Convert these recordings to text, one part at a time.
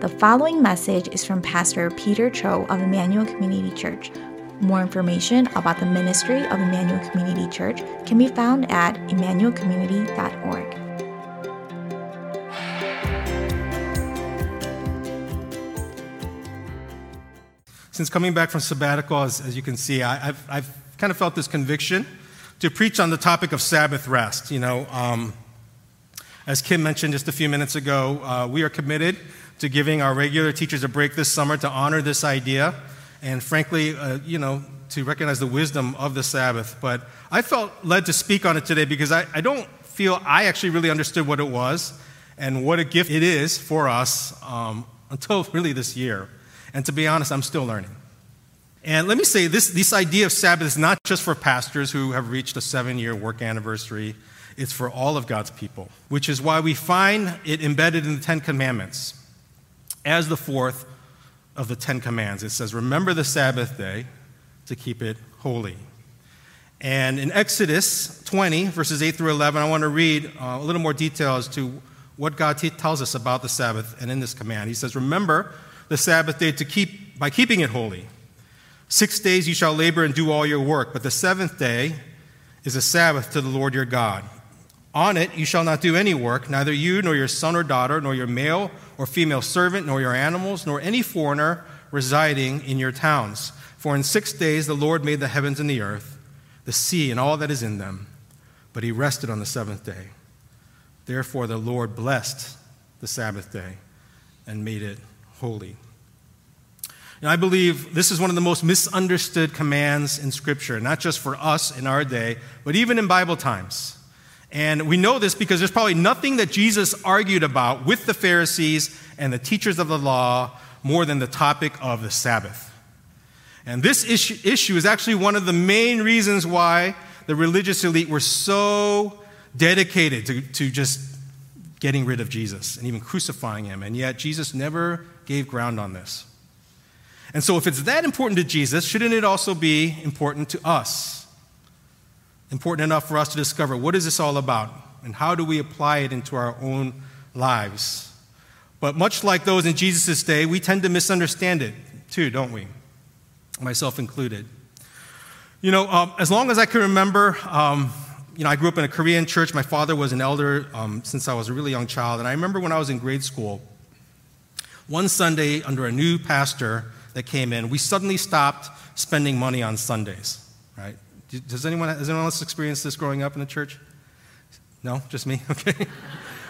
The following message is from Pastor Peter Cho of Emmanuel Community Church. More information about the ministry of Emmanuel Community Church can be found at emmanuelcommunity.org. Since coming back from sabbatical, as, as you can see, I, have I've kind of felt this conviction to preach on the topic of Sabbath rest. You know, um, as Kim mentioned just a few minutes ago, uh, we are committed to giving our regular teachers a break this summer to honor this idea and, frankly, uh, you know, to recognize the wisdom of the Sabbath. But I felt led to speak on it today because I, I don't feel I actually really understood what it was and what a gift it is for us um, until really this year. And to be honest, I'm still learning. And let me say this this idea of Sabbath is not just for pastors who have reached a seven year work anniversary, it's for all of God's people, which is why we find it embedded in the Ten Commandments as the fourth of the Ten Commands. It says, Remember the Sabbath day to keep it holy. And in Exodus 20, verses 8 through 11, I want to read uh, a little more detail as to what God t- tells us about the Sabbath and in this command. He says, Remember the Sabbath day to keep, by keeping it holy. Six days you shall labor and do all your work, but the seventh day is a Sabbath to the Lord your God. On it you shall not do any work, neither you, nor your son or daughter, nor your male or female servant, nor your animals, nor any foreigner residing in your towns. For in six days the Lord made the heavens and the earth, the sea, and all that is in them, but he rested on the seventh day. Therefore the Lord blessed the Sabbath day and made it holy. And I believe this is one of the most misunderstood commands in Scripture, not just for us in our day, but even in Bible times. And we know this because there's probably nothing that Jesus argued about with the Pharisees and the teachers of the law more than the topic of the Sabbath. And this issue, issue is actually one of the main reasons why the religious elite were so dedicated to, to just getting rid of Jesus and even crucifying him. And yet, Jesus never gave ground on this. And so, if it's that important to Jesus, shouldn't it also be important to us? Important enough for us to discover what is this all about and how do we apply it into our own lives. But much like those in Jesus' day, we tend to misunderstand it too, don't we? Myself included. You know, um, as long as I can remember, um, you know, I grew up in a Korean church. My father was an elder um, since I was a really young child. And I remember when I was in grade school, one Sunday, under a new pastor that came in, we suddenly stopped spending money on Sundays, right? Does anyone, has anyone else experienced this growing up in the church? No, just me? Okay.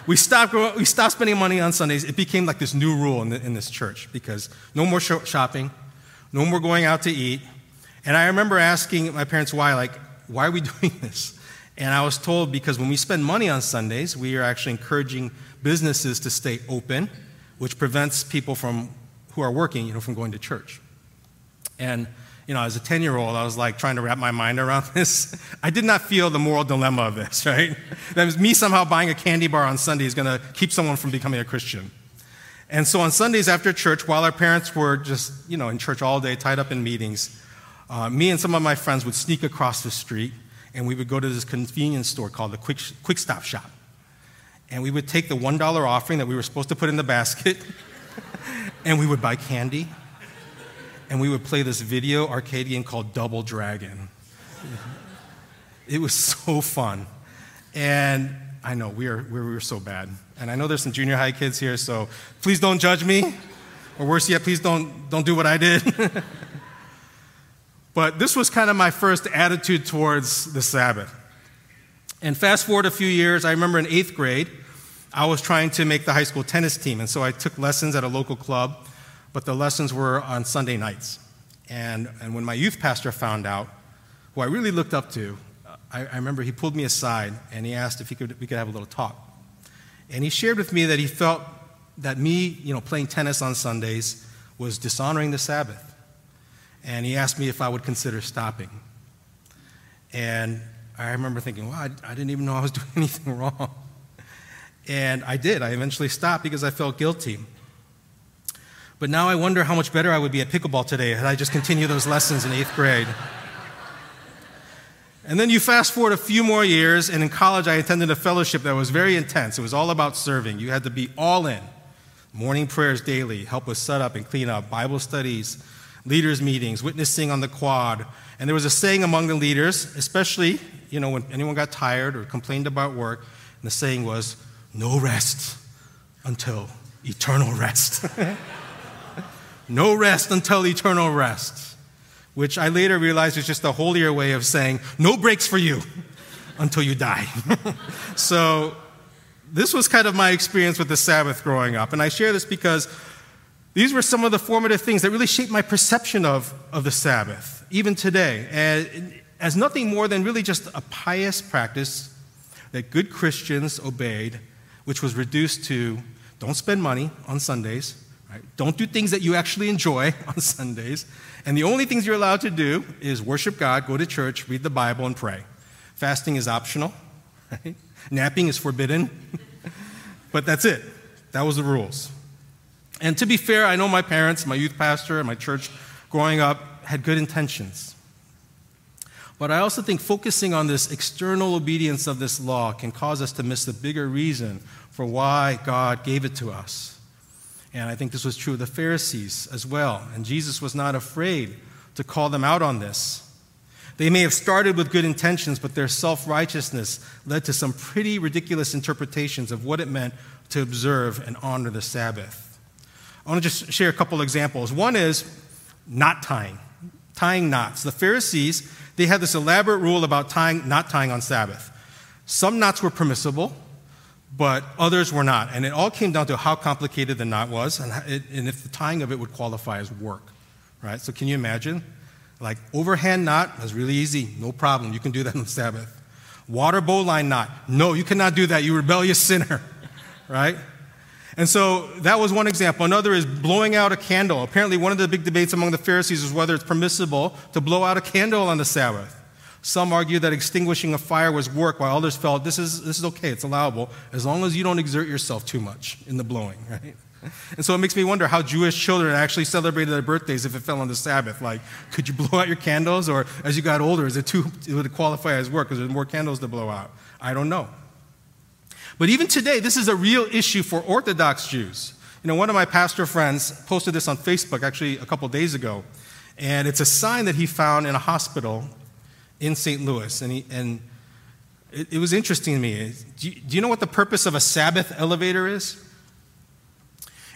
we, stopped, we stopped spending money on Sundays. It became like this new rule in, the, in this church because no more shopping, no more going out to eat. And I remember asking my parents why, like, why are we doing this? And I was told because when we spend money on Sundays, we are actually encouraging businesses to stay open, which prevents people from who are working, you know, from going to church. And you know, as a 10 year old, I was like trying to wrap my mind around this. I did not feel the moral dilemma of this, right? That was me somehow buying a candy bar on Sunday is going to keep someone from becoming a Christian. And so on Sundays after church, while our parents were just, you know, in church all day, tied up in meetings, uh, me and some of my friends would sneak across the street and we would go to this convenience store called the Quick, Quick Stop Shop. And we would take the $1 offering that we were supposed to put in the basket and we would buy candy and we would play this video arcade game called Double Dragon. it was so fun. And I know we are, we were so bad. And I know there's some junior high kids here, so please don't judge me. Or worse yet, please don't, don't do what I did. but this was kind of my first attitude towards the Sabbath. And fast forward a few years, I remember in eighth grade, I was trying to make the high school tennis team. And so I took lessons at a local club but the lessons were on Sunday nights. And, and when my youth pastor found out, who I really looked up to, I, I remember he pulled me aside and he asked if he could, we could have a little talk. And he shared with me that he felt that me, you know, playing tennis on Sundays was dishonoring the Sabbath. And he asked me if I would consider stopping. And I remember thinking, well, I, I didn't even know I was doing anything wrong. And I did. I eventually stopped because I felt guilty. But now I wonder how much better I would be at pickleball today had I just continued those lessons in eighth grade. And then you fast forward a few more years, and in college I attended a fellowship that was very intense. It was all about serving. You had to be all in. morning prayers daily, help with setup and clean up, Bible studies, leaders' meetings, witnessing on the quad. And there was a saying among the leaders, especially, you know, when anyone got tired or complained about work, and the saying was, no rest until eternal rest. no rest until eternal rest, which I later realized is just a holier way of saying, no breaks for you until you die. so, this was kind of my experience with the Sabbath growing up. And I share this because these were some of the formative things that really shaped my perception of, of the Sabbath, even today, as, as nothing more than really just a pious practice that good Christians obeyed, which was reduced to don't spend money on Sundays, right? don't do things that you actually enjoy on Sundays, and the only things you're allowed to do is worship God, go to church, read the Bible, and pray. Fasting is optional, right? napping is forbidden, but that's it. That was the rules. And to be fair, I know my parents, my youth pastor, and my church growing up had good intentions. But I also think focusing on this external obedience of this law can cause us to miss the bigger reason for why God gave it to us. And I think this was true of the Pharisees as well. And Jesus was not afraid to call them out on this. They may have started with good intentions, but their self righteousness led to some pretty ridiculous interpretations of what it meant to observe and honor the Sabbath. I want to just share a couple examples. One is knot tying, tying knots. The Pharisees, they had this elaborate rule about tying, not tying on Sabbath. Some knots were permissible, but others were not. And it all came down to how complicated the knot was and, it, and if the tying of it would qualify as work, right? So can you imagine? Like overhand knot was really easy, no problem. You can do that on the Sabbath. Water bowline knot, no, you cannot do that. You rebellious sinner, right? And so that was one example. Another is blowing out a candle. Apparently, one of the big debates among the Pharisees was whether it's permissible to blow out a candle on the Sabbath. Some argue that extinguishing a fire was work, while others felt this is, this is okay, it's allowable, as long as you don't exert yourself too much in the blowing, right? And so it makes me wonder how Jewish children actually celebrated their birthdays if it fell on the Sabbath. Like, could you blow out your candles? Or as you got older, is it too, would it qualify as work? Is there more candles to blow out? I don't know. But even today, this is a real issue for Orthodox Jews. You know, one of my pastor friends posted this on Facebook actually a couple days ago, and it's a sign that he found in a hospital in St. Louis. And, he, and it, it was interesting to me. Do you, do you know what the purpose of a Sabbath elevator is?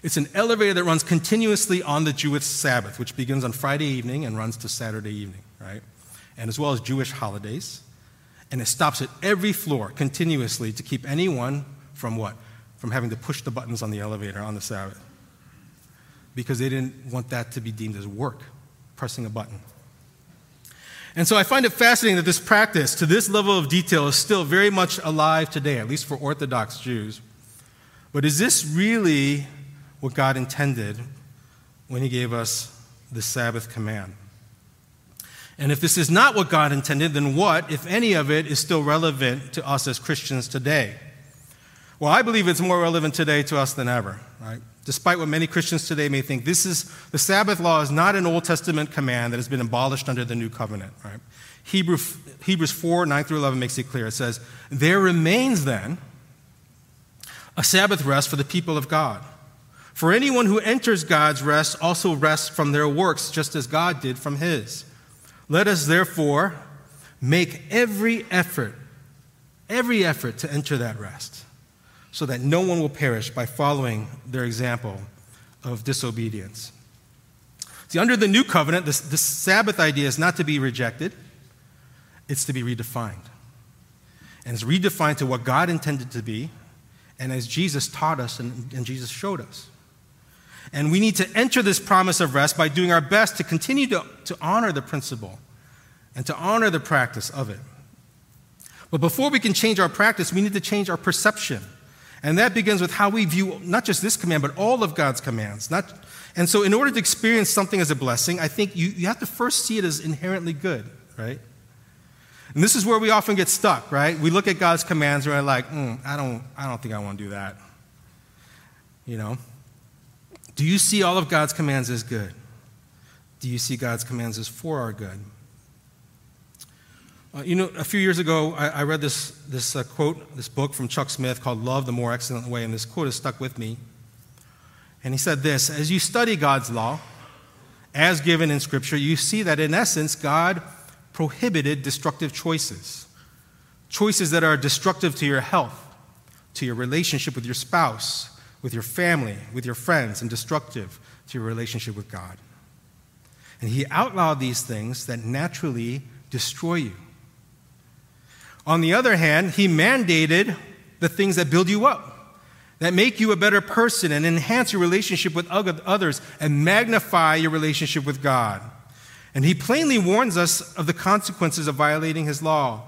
It's an elevator that runs continuously on the Jewish Sabbath, which begins on Friday evening and runs to Saturday evening, right? And as well as Jewish holidays and it stops at every floor continuously to keep anyone from what? From having to push the buttons on the elevator on the Sabbath. Because they didn't want that to be deemed as work, pressing a button. And so I find it fascinating that this practice to this level of detail is still very much alive today, at least for Orthodox Jews. But is this really what God intended when He gave us the Sabbath command? And if this is not what God intended, then what, if any of it, is still relevant to us as Christians today? Well, I believe it's more relevant today to us than ever, right? Despite what many Christians today may think, this is the Sabbath law is not an Old Testament command that has been abolished under the new covenant, right? Hebrew, Hebrews 4, 9 through 11 makes it clear. It says, There remains then a Sabbath rest for the people of God. For anyone who enters God's rest also rests from their works, just as God did from his. Let us therefore make every effort, every effort to enter that rest, so that no one will perish by following their example of disobedience. See, under the new covenant, the, this Sabbath idea is not to be rejected, it's to be redefined. And it's redefined to what God intended to be, and as Jesus taught us and, and Jesus showed us. And we need to enter this promise of rest by doing our best to continue to, to honor the principle and to honor the practice of it. But before we can change our practice, we need to change our perception. And that begins with how we view not just this command, but all of God's commands. Not, and so, in order to experience something as a blessing, I think you, you have to first see it as inherently good, right? And this is where we often get stuck, right? We look at God's commands and we're like, mm, I, don't, I don't think I want to do that. You know? Do you see all of God's commands as good? Do you see God's commands as for our good? Uh, you know, a few years ago, I, I read this, this uh, quote, this book from Chuck Smith called Love the More Excellent Way, and this quote has stuck with me. And he said this As you study God's law, as given in Scripture, you see that in essence, God prohibited destructive choices. Choices that are destructive to your health, to your relationship with your spouse, with your family, with your friends, and destructive to your relationship with God. And he outlawed these things that naturally destroy you. On the other hand, he mandated the things that build you up that make you a better person and enhance your relationship with others and magnify your relationship with God. And he plainly warns us of the consequences of violating his law.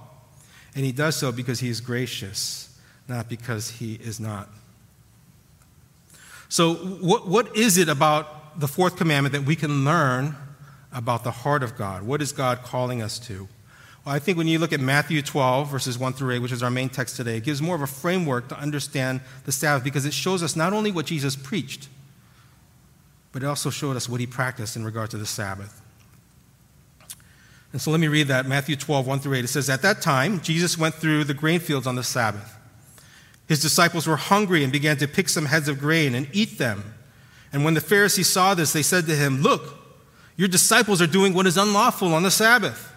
And he does so because he is gracious, not because he is not. So, what, what is it about the fourth commandment that we can learn about the heart of God? What is God calling us to? I think when you look at Matthew 12, verses 1 through 8, which is our main text today, it gives more of a framework to understand the Sabbath because it shows us not only what Jesus preached, but it also showed us what he practiced in regard to the Sabbath. And so let me read that Matthew 12, 1 through 8. It says, At that time, Jesus went through the grain fields on the Sabbath. His disciples were hungry and began to pick some heads of grain and eat them. And when the Pharisees saw this, they said to him, Look, your disciples are doing what is unlawful on the Sabbath.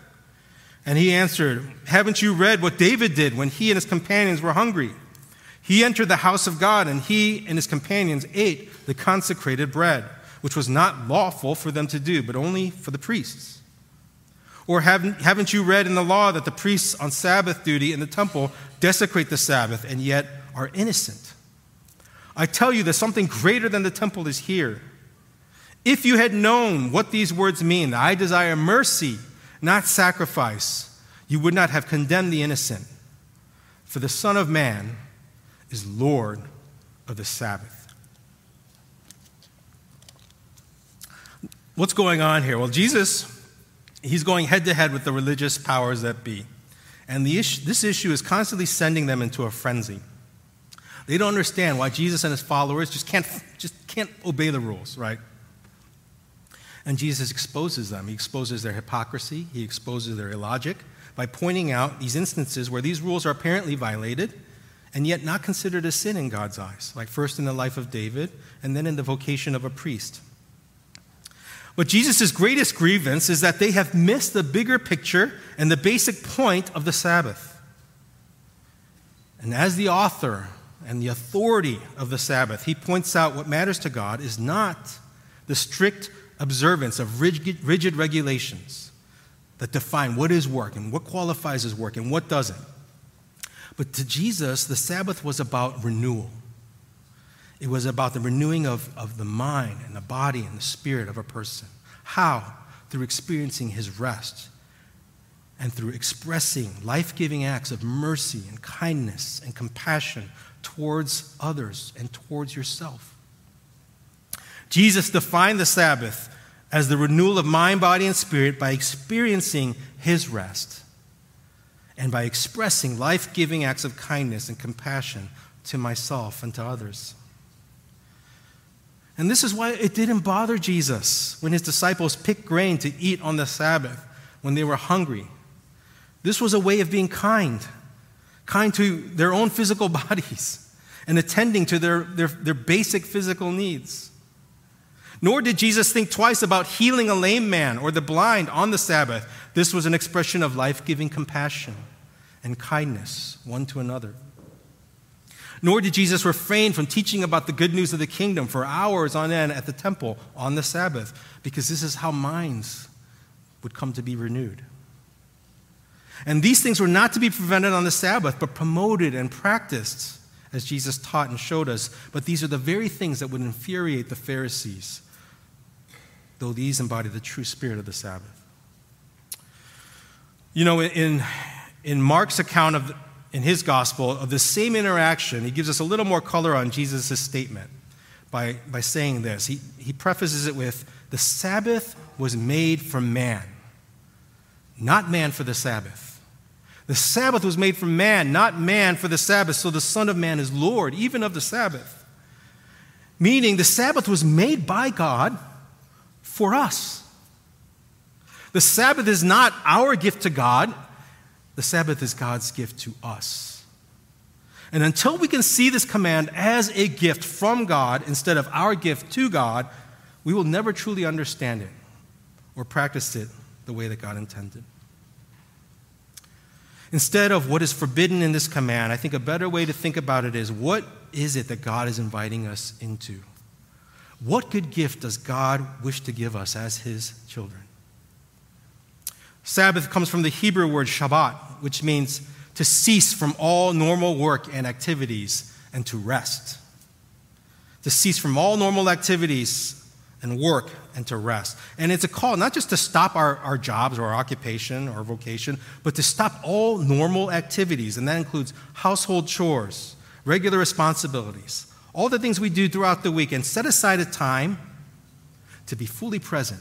And he answered, Haven't you read what David did when he and his companions were hungry? He entered the house of God, and he and his companions ate the consecrated bread, which was not lawful for them to do, but only for the priests. Or haven't, haven't you read in the law that the priests on Sabbath duty in the temple desecrate the Sabbath and yet are innocent? I tell you that something greater than the temple is here. If you had known what these words mean, I desire mercy not sacrifice, you would not have condemned the innocent. For the Son of Man is Lord of the Sabbath. What's going on here? Well, Jesus, he's going head to head with the religious powers that be. And issue, this issue is constantly sending them into a frenzy. They don't understand why Jesus and his followers just can't, just can't obey the rules, right? And Jesus exposes them. He exposes their hypocrisy, he exposes their illogic by pointing out these instances where these rules are apparently violated and yet not considered a sin in God's eyes, like first in the life of David and then in the vocation of a priest. But Jesus' greatest grievance is that they have missed the bigger picture and the basic point of the Sabbath. And as the author and the authority of the Sabbath, he points out what matters to God is not the strict observance of rigid, rigid regulations that define what is work and what qualifies as work and what doesn't. But to Jesus, the Sabbath was about renewal. It was about the renewing of, of the mind and the body and the spirit of a person. How? Through experiencing his rest and through expressing life giving acts of mercy and kindness and compassion towards others and towards yourself. Jesus defined the Sabbath as the renewal of mind, body, and spirit by experiencing his rest and by expressing life giving acts of kindness and compassion to myself and to others. And this is why it didn't bother Jesus when his disciples picked grain to eat on the Sabbath when they were hungry. This was a way of being kind, kind to their own physical bodies and attending to their, their, their basic physical needs. Nor did Jesus think twice about healing a lame man or the blind on the Sabbath. This was an expression of life giving compassion and kindness one to another. Nor did Jesus refrain from teaching about the good news of the kingdom for hours on end at the temple on the Sabbath, because this is how minds would come to be renewed. And these things were not to be prevented on the Sabbath, but promoted and practiced as Jesus taught and showed us. But these are the very things that would infuriate the Pharisees though these embody the true spirit of the Sabbath. You know, in, in Mark's account of, in his gospel of the same interaction, he gives us a little more color on Jesus' statement by, by saying this. He, he prefaces it with, The Sabbath was made for man, not man for the Sabbath. The Sabbath was made for man, not man for the Sabbath. So the Son of Man is Lord, even of the Sabbath. Meaning, the Sabbath was made by God for us. The Sabbath is not our gift to God, the Sabbath is God's gift to us. And until we can see this command as a gift from God instead of our gift to God, we will never truly understand it or practice it the way that God intended. Instead of what is forbidden in this command, I think a better way to think about it is what is it that God is inviting us into? What good gift does God wish to give us as His children? Sabbath comes from the Hebrew word Shabbat, which means to cease from all normal work and activities and to rest. To cease from all normal activities and work and to rest. And it's a call not just to stop our, our jobs or our occupation or vocation, but to stop all normal activities. And that includes household chores, regular responsibilities, all the things we do throughout the week, and set aside a time to be fully present.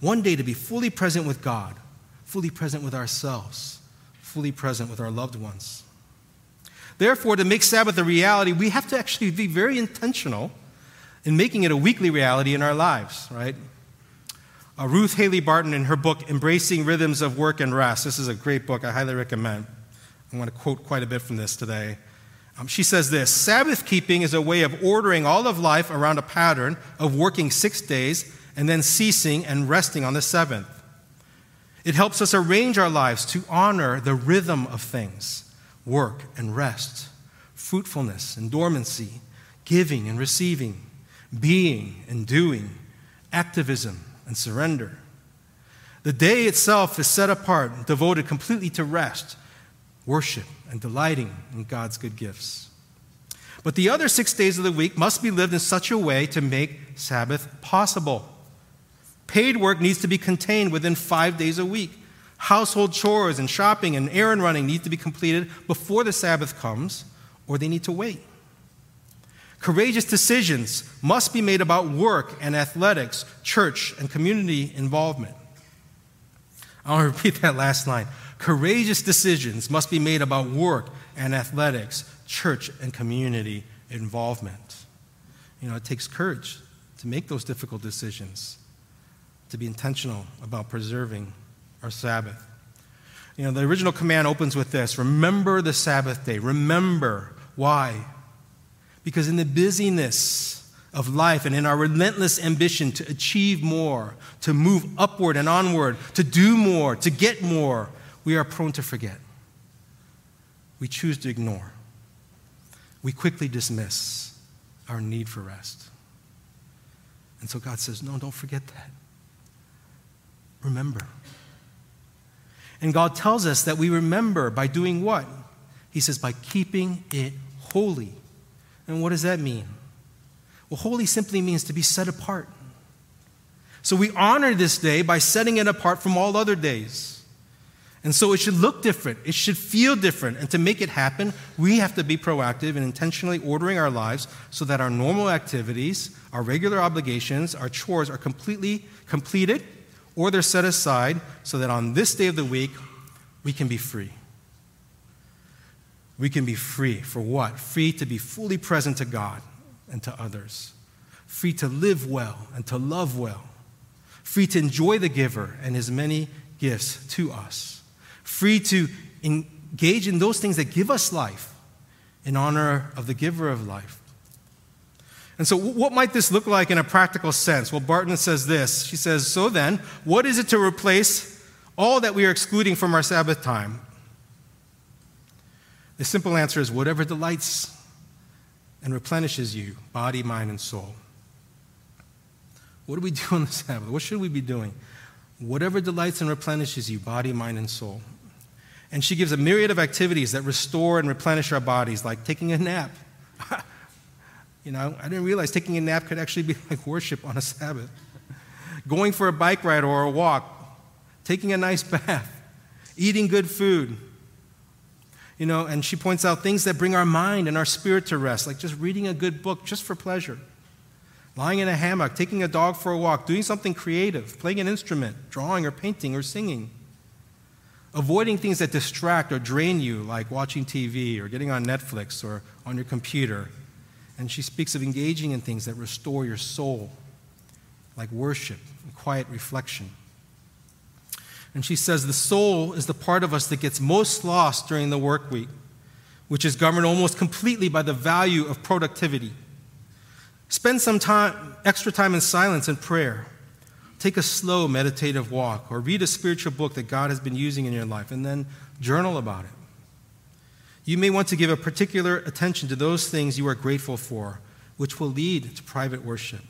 One day to be fully present with God, fully present with ourselves, fully present with our loved ones. Therefore, to make Sabbath a reality, we have to actually be very intentional in making it a weekly reality in our lives, right? Uh, Ruth Haley Barton, in her book, Embracing Rhythms of Work and Rest, this is a great book, I highly recommend. I'm going to quote quite a bit from this today. Um, she says this Sabbath keeping is a way of ordering all of life around a pattern of working six days and then ceasing and resting on the seventh. It helps us arrange our lives to honor the rhythm of things work and rest, fruitfulness and dormancy, giving and receiving being and doing, activism and surrender. The day itself is set apart, devoted completely to rest, worship, and delighting in God's good gifts. But the other six days of the week must be lived in such a way to make Sabbath possible. Paid work needs to be contained within five days a week. Household chores and shopping and errand running need to be completed before the Sabbath comes, or they need to wait. Courageous decisions must be made about work and athletics, church and community involvement. I want to repeat that last line. Courageous decisions must be made about work and athletics, church and community involvement. You know, it takes courage to make those difficult decisions, to be intentional about preserving our Sabbath. You know, the original command opens with this Remember the Sabbath day. Remember. Why? Because in the busyness of life and in our relentless ambition to achieve more, to move upward and onward, to do more, to get more, we are prone to forget. We choose to ignore. We quickly dismiss our need for rest. And so God says, No, don't forget that. Remember. And God tells us that we remember by doing what? He says, by keeping it holy. And what does that mean? Well, holy simply means to be set apart. So we honor this day by setting it apart from all other days. And so it should look different, it should feel different. And to make it happen, we have to be proactive in intentionally ordering our lives so that our normal activities, our regular obligations, our chores are completely completed or they're set aside so that on this day of the week, we can be free we can be free. For what? Free to be fully present to God and to others. Free to live well and to love well. Free to enjoy the giver and his many gifts to us. Free to engage in those things that give us life in honor of the giver of life. And so, what might this look like in a practical sense? Well, Barton says this. She says, So then, what is it to replace all that we are excluding from our Sabbath time? The simple answer is whatever delights and replenishes you, body, mind, and soul. What do we do on the Sabbath? What should we be doing? Whatever delights and replenishes you, body, mind, and soul. And she gives a myriad of activities that restore and replenish our bodies, like taking a nap. you know, I didn't realize taking a nap could actually be like worship on a Sabbath. Going for a bike ride or a walk, taking a nice bath, eating good food, you know, and she points out things that bring our mind and our spirit to rest, like just reading a good book just for pleasure, lying in a hammock, taking a dog for a walk, doing something creative, playing an instrument, drawing or painting or singing. Avoiding things that distract or drain you, like watching TV or getting on Netflix or on your computer. And she speaks of engaging in things that restore your soul, like worship and quiet reflection. And she says the soul is the part of us that gets most lost during the work week. which is governed almost completely by the value of productivity. Spend some time, extra time in silence and prayer. Take a slow meditative walk or read a spiritual book that God has been using in your life and then journal about it. You may want to give a particular attention to those things you are grateful for, which will lead to private worship,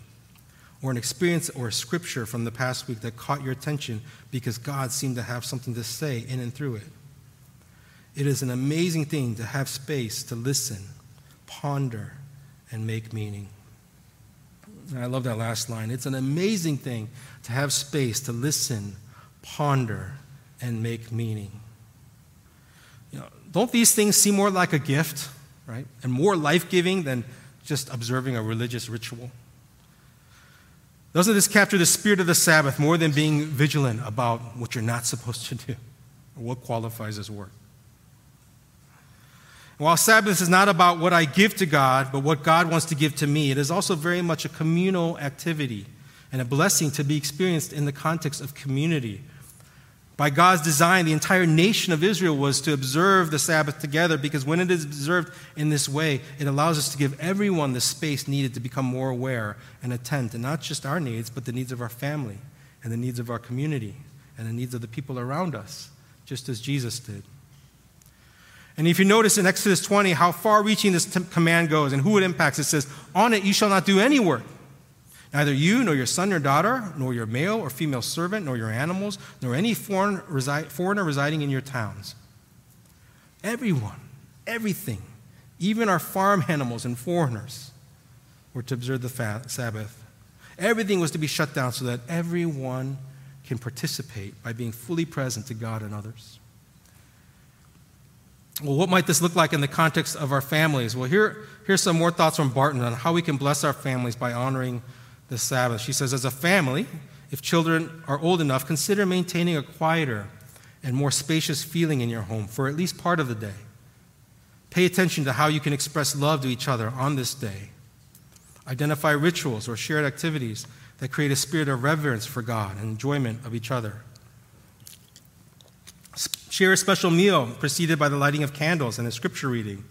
or an experience or a scripture from the past week that caught your attention because God seemed to have something to say in and through it. It is an amazing thing to have space to listen, ponder, and make meaning. I love that last line. It's an amazing thing to have space to listen, ponder, and make meaning. You know, don't these things seem more like a gift, right? And more life giving than just observing a religious ritual? Doesn't this capture the spirit of the Sabbath more than being vigilant about what you're not supposed to do or what qualifies as work? While Sabbath is not about what I give to God, but what God wants to give to me, it is also very much a communal activity and a blessing to be experienced in the context of community. By God's design, the entire nation of Israel was to observe the Sabbath together because when it is observed in this way, it allows us to give everyone the space needed to become more aware and attend to not just our needs, but the needs of our family and the needs of our community and the needs of the people around us, just as Jesus did. And if you notice in Exodus 20 how far reaching this t- command goes and who it impacts, it says, On it you shall not do any work Neither you, nor your son or daughter, nor your male or female servant, nor your animals, nor any foreign resi- foreigner residing in your towns. Everyone, everything, even our farm animals and foreigners, were to observe the fa- Sabbath. Everything was to be shut down so that everyone can participate by being fully present to God and others. Well, what might this look like in the context of our families? Well, here, here's some more thoughts from Barton on how we can bless our families by honoring the Sabbath. She says, as a family, if children are old enough, consider maintaining a quieter and more spacious feeling in your home for at least part of the day. Pay attention to how you can express love to each other on this day. Identify rituals or shared activities that create a spirit of reverence for God and enjoyment of each other. Share a special meal preceded by the lighting of candles and a scripture reading.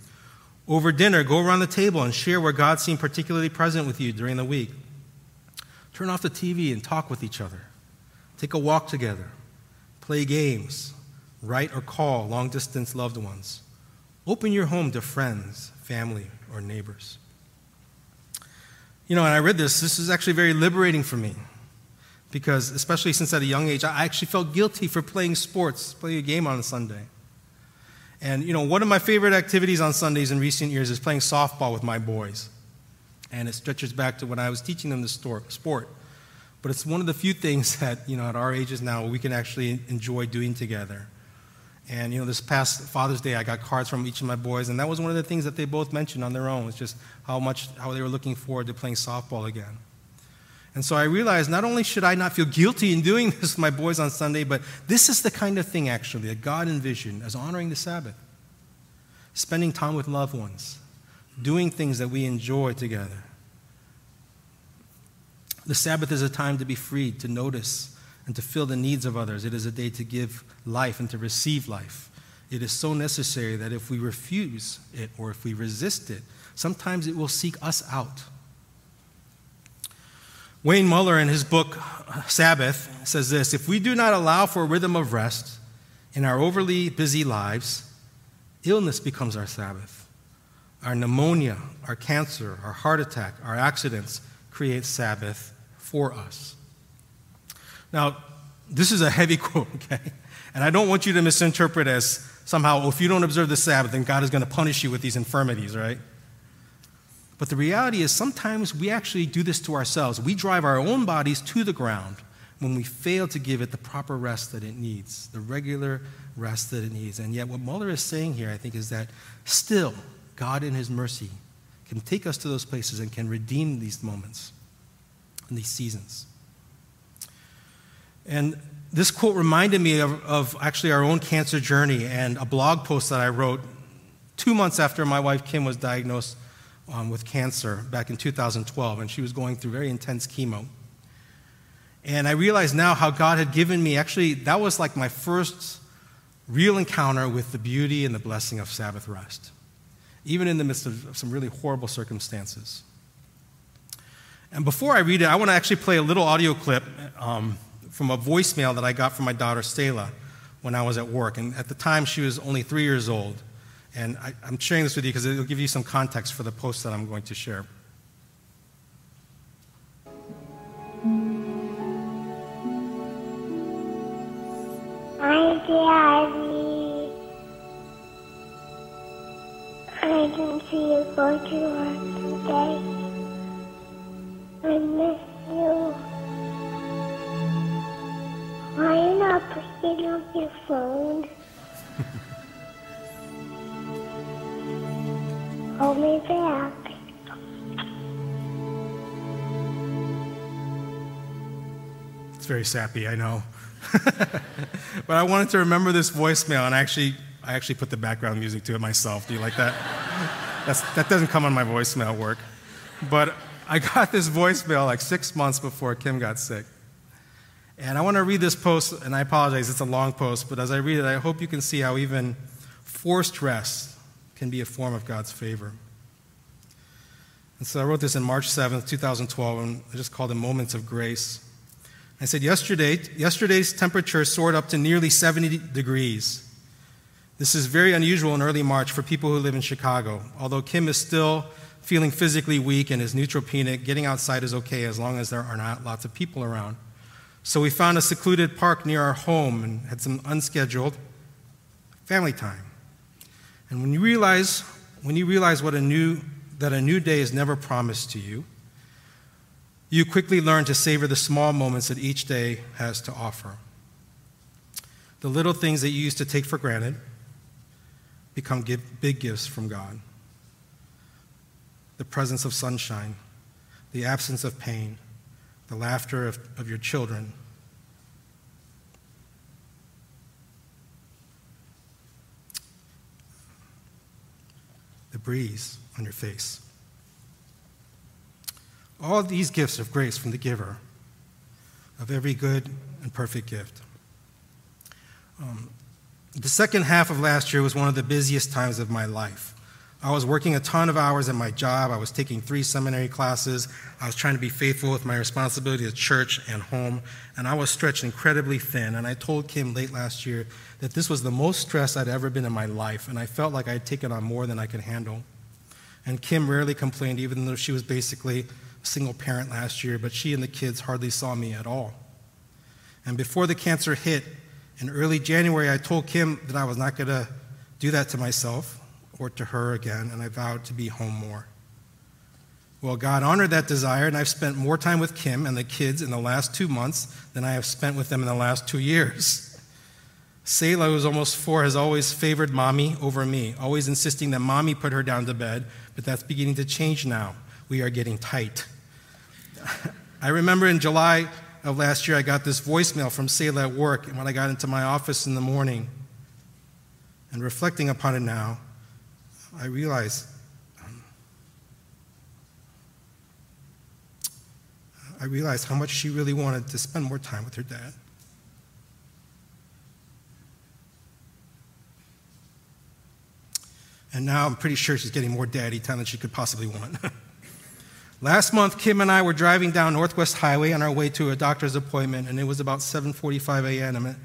Over dinner, go around the table and share where God seemed particularly present with you during the week. Turn off the TV and talk with each other. Take a walk together. Play games. Write or call long distance loved ones. Open your home to friends, family, or neighbors. You know, and I read this, this is actually very liberating for me because, especially since at a young age, I actually felt guilty for playing sports, playing a game on a Sunday. And, you know, one of my favorite activities on Sundays in recent years is playing softball with my boys and it stretches back to when I was teaching them the sport. But it's one of the few things that, you know, at our ages now, we can actually enjoy doing together. And, you know, this past Father's Day, I got cards from each of my boys, and that was one of the things that they both mentioned on their own. It's just how much, how they were looking forward to playing softball again. And so I realized not only should I not feel guilty in doing this with my boys on Sunday, but this is the kind of thing, actually, that God envisioned as honoring the Sabbath. Spending time with loved ones, doing things that we enjoy together. The Sabbath is a time to be freed, to notice, and to fill the needs of others. It is a day to give life and to receive life. It is so necessary that if we refuse it or if we resist it, sometimes it will seek us out. Wayne Muller, in his book Sabbath, says this If we do not allow for a rhythm of rest in our overly busy lives, illness becomes our Sabbath. Our pneumonia, our cancer, our heart attack, our accidents create Sabbath for us. Now, this is a heavy quote, okay? And I don't want you to misinterpret as somehow, oh, if you don't observe the Sabbath, then God is going to punish you with these infirmities, right? But the reality is sometimes we actually do this to ourselves. We drive our own bodies to the ground when we fail to give it the proper rest that it needs, the regular rest that it needs. And yet, what Muller is saying here, I think, is that still, God, in His mercy, can take us to those places and can redeem these moments and these seasons. And this quote reminded me of, of, actually our own cancer journey and a blog post that I wrote two months after my wife Kim was diagnosed um, with cancer back in 2012, and she was going through very intense chemo. And I realize now how God had given me, actually, that was like my first real encounter with the beauty and the blessing of Sabbath rest. Even in the midst of some really horrible circumstances. And before I read it, I want to actually play a little audio clip um, from a voicemail that I got from my daughter, Stella, when I was at work. And at the time, she was only three years old. And I, am sharing this with you because it'll give you some context for the post that I'm going to share. Hi, Daddy. I didn't see you go to work today. I miss you. Why are you not putting on your phone? Hold me back. It's very sappy, I know. but I wanted to remember this voicemail, and actually, I actually put the background music to it myself. Do you like that? That's, that doesn't come on my voicemail work. But I got this voicemail like six months before Kim got sick. And I want to read this post, and I apologize, it's a long post, but as I read it, I hope you can see how even forced rest can be a form of God's favor. And so I wrote this in March 7th, 2012, and I just called it Moments of Grace. I said, Yesterday, yesterday's temperature soared up to nearly 70 degrees. This is very unusual in early March for people who live in Chicago, although Kim is still feeling physically weak and is neutropenic, getting outside is okay as long as there are not lots of people around. So we found a secluded park near our home and had some unscheduled family time. And when you realize, when you realize what a new, that a new day is never promised to you, you quickly learn to savor the small moments that each day has to offer. The little things that you used to take for granted become big gifts from God the presence of sunshine, the absence of pain, the laughter of, of your children. The breeze on your face. All these gifts of grace from the giver of every good and perfect gift. Um, the second half of last year was one of the busiest times of my life. I was working a ton of hours at my job. I was taking three seminary classes. I was trying to be faithful with my responsibility at church and home. And I was stretched incredibly thin. And I told Kim late last year that this was the most stress I'd ever been in my life. And I felt like I had taken on more than I could handle. And Kim rarely complained, even though she was basically a single parent last year. But she and the kids hardly saw me at all. And before the cancer hit in early January, I told Kim that I was not going to do that to myself or to her again, and I vowed to be home more. Well, God honored that desire, and I've spent more time with Kim and the kids in the last two months than I have spent with them in the last two years. Selah, who's almost four, has always favored mommy over me, always insisting that mommy put her down to bed, but that's beginning to change now. We are getting tight. I remember in July of last year, I got this voicemail from Selah at work, and when I got into my office in the morning, and reflecting upon it now, I realized um, I realized how much she really wanted to spend more time with her dad. And now I'm pretty sure she's getting more daddy time than she could possibly want. Last month, Kim and I were driving down Northwest Highway on our way to a doctor's appointment, and it was about 7:45 a.m. And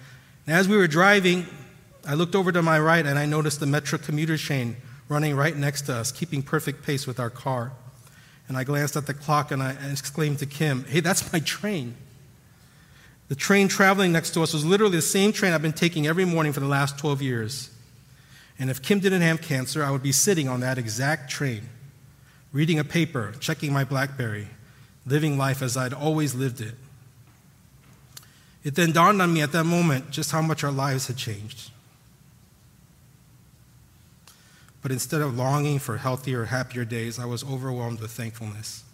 as we were driving, I looked over to my right and I noticed the Metra commuter train running right next to us, keeping perfect pace with our car. And I glanced at the clock and I exclaimed to Kim, Hey, that's my train. The train traveling next to us was literally the same train I've been taking every morning for the last 12 years. And if Kim didn't have cancer, I would be sitting on that exact train, reading a paper, checking my Blackberry, living life as I'd always lived it. It then dawned on me at that moment just how much our lives had changed. But instead of longing for healthier, happier days, I was overwhelmed with thankfulness.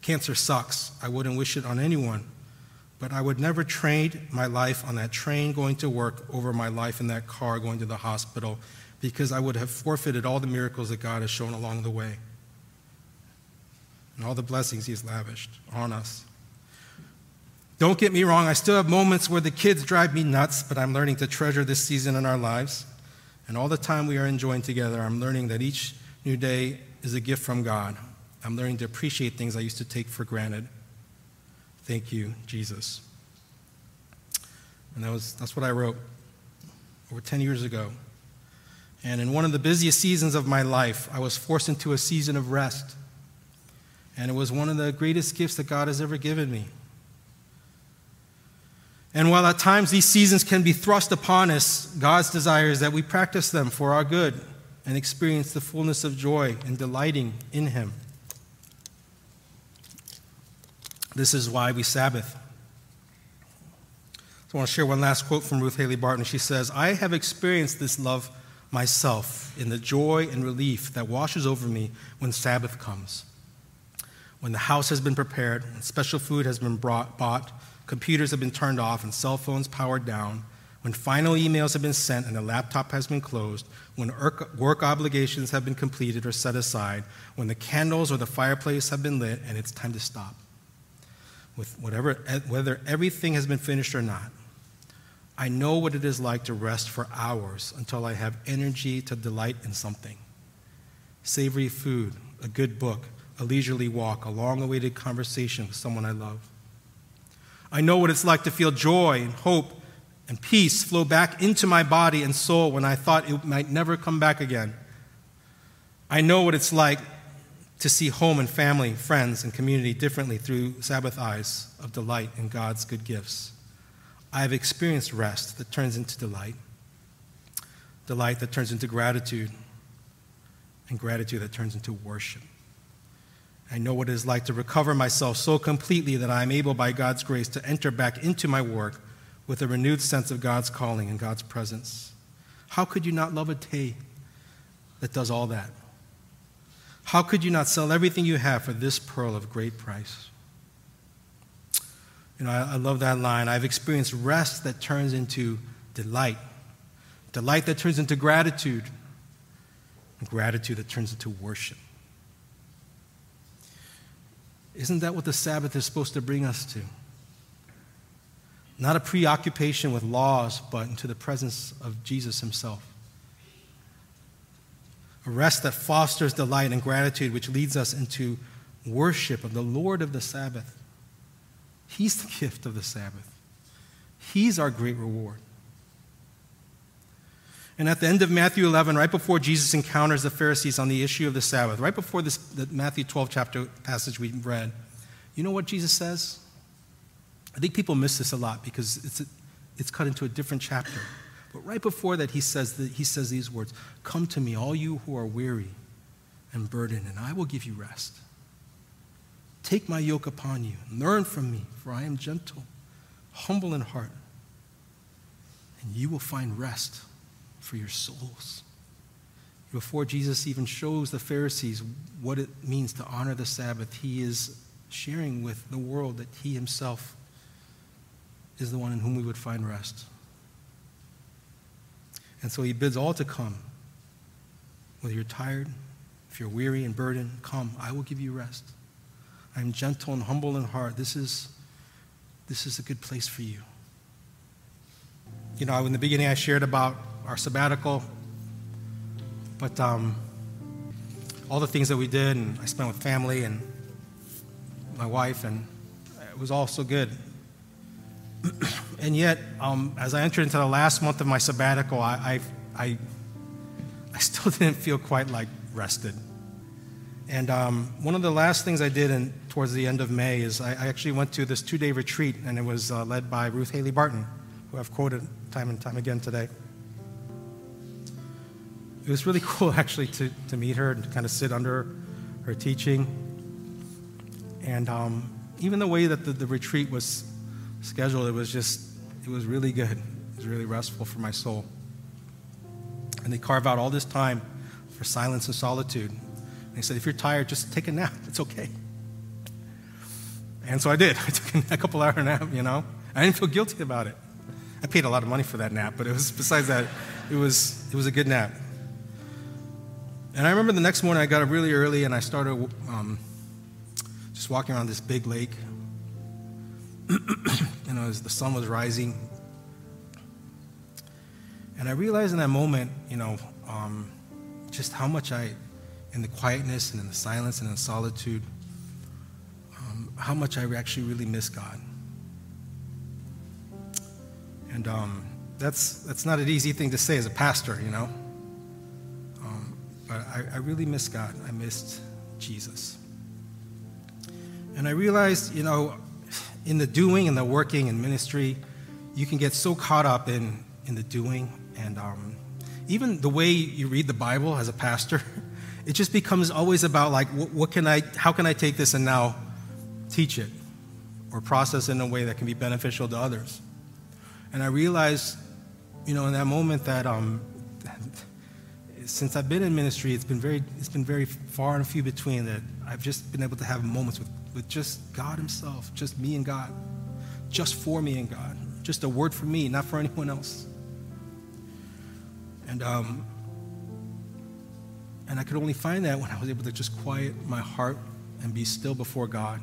Cancer sucks. I wouldn't wish it on anyone. But I would never trade my life on that train going to work over my life in that car going to the hospital because I would have forfeited all the miracles that God has shown along the way and all the blessings He's lavished on us. Don't get me wrong, I still have moments where the kids drive me nuts, but I'm learning to treasure this season in our lives And all the time we are enjoying together, I'm learning that each new day is a gift from God. I'm learning to appreciate things I used to take for granted. Thank you, Jesus. And that was, that's what I wrote over 10 years ago. And in one of the busiest seasons of my life, I was forced into a season of rest. And it was one of the greatest gifts that God has ever given me. And while at times these seasons can be thrust upon us, God's desire is that we practice them for our good and experience the fullness of joy and delighting in Him. This is why we Sabbath. So I want to share one last quote from Ruth Haley Barton. She says, I have experienced this love myself in the joy and relief that washes over me when Sabbath comes. When the house has been prepared and special food has been brought, bought, computers have been turned off and cell phones powered down, when final emails have been sent and the laptop has been closed, when work obligations have been completed or set aside, when the candles or the fireplace have been lit and it's time to stop. With whatever, whether everything has been finished or not, I know what it is like to rest for hours until I have energy to delight in something. Savory food, a good book, a leisurely walk, a long awaited conversation with someone I love. I know what it's like to feel joy and hope and peace flow back into my body and soul when I thought it might never come back again. I know what it's like to see home and family, friends, and community differently through Sabbath eyes of delight in God's good gifts. I have experienced rest that turns into delight, delight that turns into gratitude, and gratitude that turns into worship. I know what it is like to recover myself so completely that I am able, by God's grace, to enter back into my work with a renewed sense of God's calling and God's presence. How could you not love a day that does all that? How could you not sell everything you have for this pearl of great price? You know, I, I love that line. I've experienced rest that turns into delight, delight that turns into gratitude, and gratitude that turns into worship. Isn't that what the Sabbath is supposed to bring us to? Not a preoccupation with laws, but into the presence of Jesus himself. A rest that fosters delight and gratitude, which leads us into worship of the Lord of the Sabbath. He's the gift of the Sabbath. He's our great reward. And at the end of Matthew 11, right before Jesus encounters the Pharisees on the issue of the Sabbath, right before this the Matthew 12 chapter passage we read, you know what Jesus says? I think people miss this a lot because it's, a, it's cut into a different chapter. But right before that, he says, that, he says these words Come to me, all you who are weary and burdened, and I will give you rest. Take my yoke upon you. Learn from me, for I am gentle, humble in heart, and you will find rest for your souls. Before Jesus even shows the Pharisees what it means to honor the Sabbath, he is sharing with the world that he himself is the one in whom we would find rest. And so he bids all to come. Whether you're tired, if you're weary and burdened, come, I will give you rest. I'm gentle and humble in heart. This is, this is a good place for you. You know, in the beginning, I shared about our sabbatical, but um, all the things that we did, and I spent with family and my wife, and it was all so good. and yet, um, as I entered into the last month of my sabbatical, I, I, I, I still didn't feel quite like rested. And um, one of the last things I did in, towards the end of May is I, I actually went to this two day retreat, and it was uh, led by Ruth Haley Barton, who I've quoted time and time again today. It was really cool, actually, to, to meet her and to kind of sit under her teaching. And um, even the way that the, the retreat was scheduled, it was just, it was really good. It was really restful for my soul. And they carve out all this time for silence and solitude. And he said, if you're tired, just take a nap. It's okay. And so I did. I took a couple hour nap, you know. I didn't feel guilty about it. I paid a lot of money for that nap, but it was besides that, it was it was a good nap. And I remember the next morning I got up really early and I started um, just walking around this big lake. you know, as the sun was rising. And I realized in that moment, you know, um, just how much I, in the quietness and in the silence and in the solitude, um, how much I actually really miss God. And um, that's, that's not an easy thing to say as a pastor, you know. Um, but I, I really miss God. I missed Jesus. And I realized, you know, in the doing and the working and ministry, you can get so caught up in, in the doing. And um, even the way you read the Bible as a pastor, it just becomes always about like, what, what can I, how can I take this and now teach it or process it in a way that can be beneficial to others? And I realized, you know, in that moment that um, since I've been in ministry, it's been very, it's been very far and few between that I've just been able to have moments with, with just God Himself, just me and God, just for me and God, just a word for me, not for anyone else. And um, and I could only find that when I was able to just quiet my heart and be still before God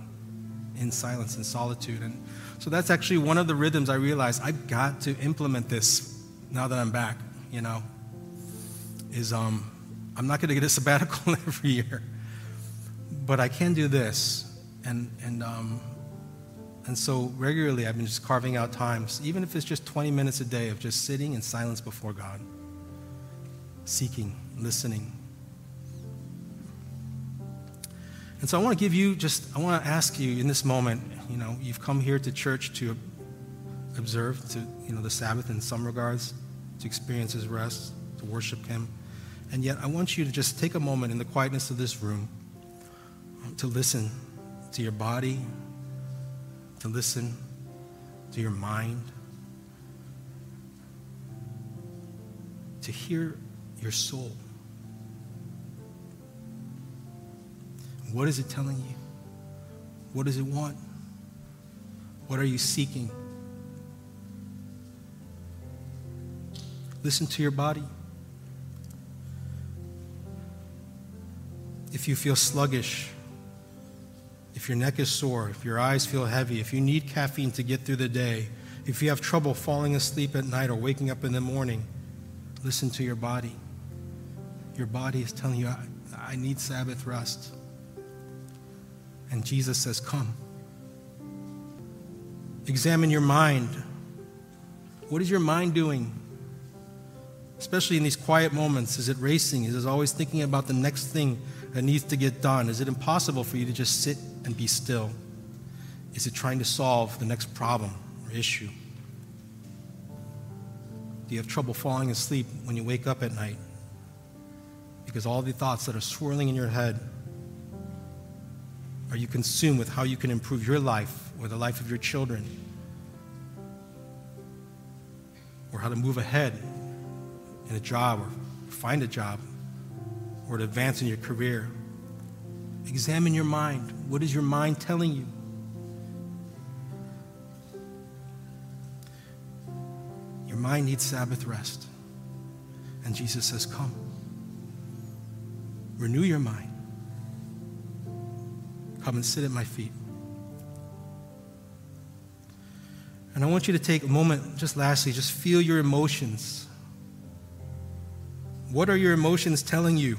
in silence and solitude. And so that's actually one of the rhythms I realized I've got to implement this now that I'm back, you know. Is um, I'm not going to get a sabbatical every year, but I can do this. And, and, um, and so regularly I've been just carving out times, even if it's just 20 minutes a day of just sitting in silence before God, seeking, listening. And so I want to give you just, I want to ask you in this moment, you know, you've come here to church to observe to, you know, the Sabbath in some regards, to experience his rest, to worship him. And yet I want you to just take a moment in the quietness of this room um, to listen to your body, to listen to your mind, to hear your soul. What is it telling you? What does it want? What are you seeking? Listen to your body. If you feel sluggish, if your neck is sore, if your eyes feel heavy, if you need caffeine to get through the day, if you have trouble falling asleep at night or waking up in the morning, listen to your body. Your body is telling you, I, I need Sabbath rest. And Jesus says, Come. Examine your mind. What is your mind doing? Especially in these quiet moments. Is it racing? Is it always thinking about the next thing that needs to get done? Is it impossible for you to just sit and be still? Is it trying to solve the next problem or issue? Do you have trouble falling asleep when you wake up at night? Because all the thoughts that are swirling in your head are you consumed with how you can improve your life or the life of your children? Or how to move ahead in a job or find a job or to advance in your career? Examine your mind. What is your mind telling you? Your mind needs Sabbath rest. And Jesus says, Come. Renew your mind. Come and sit at my feet. And I want you to take a moment, just lastly, just feel your emotions. What are your emotions telling you?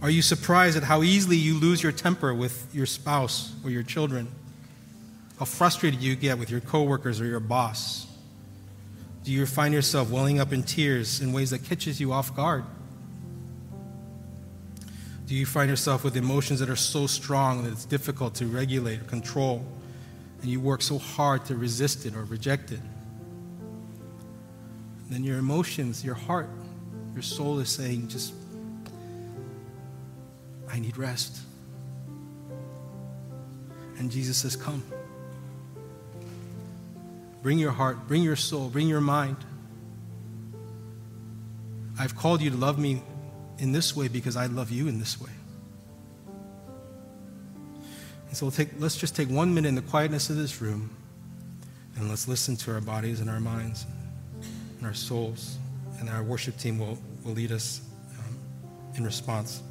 Are you surprised at how easily you lose your temper with your spouse or your children? How frustrated you get with your coworkers or your boss? Do you find yourself welling up in tears in ways that catches you off guard? Do you find yourself with emotions that are so strong that it's difficult to regulate or control, and you work so hard to resist it or reject it? And then your emotions, your heart, your soul is saying, just, I need rest. And Jesus says, Come. Bring your heart, bring your soul, bring your mind. I've called you to love me in this way because I love you in this way. And so we'll take, let's just take one minute in the quietness of this room and let's listen to our bodies and our minds and our souls. And our worship team will, will lead us um, in response.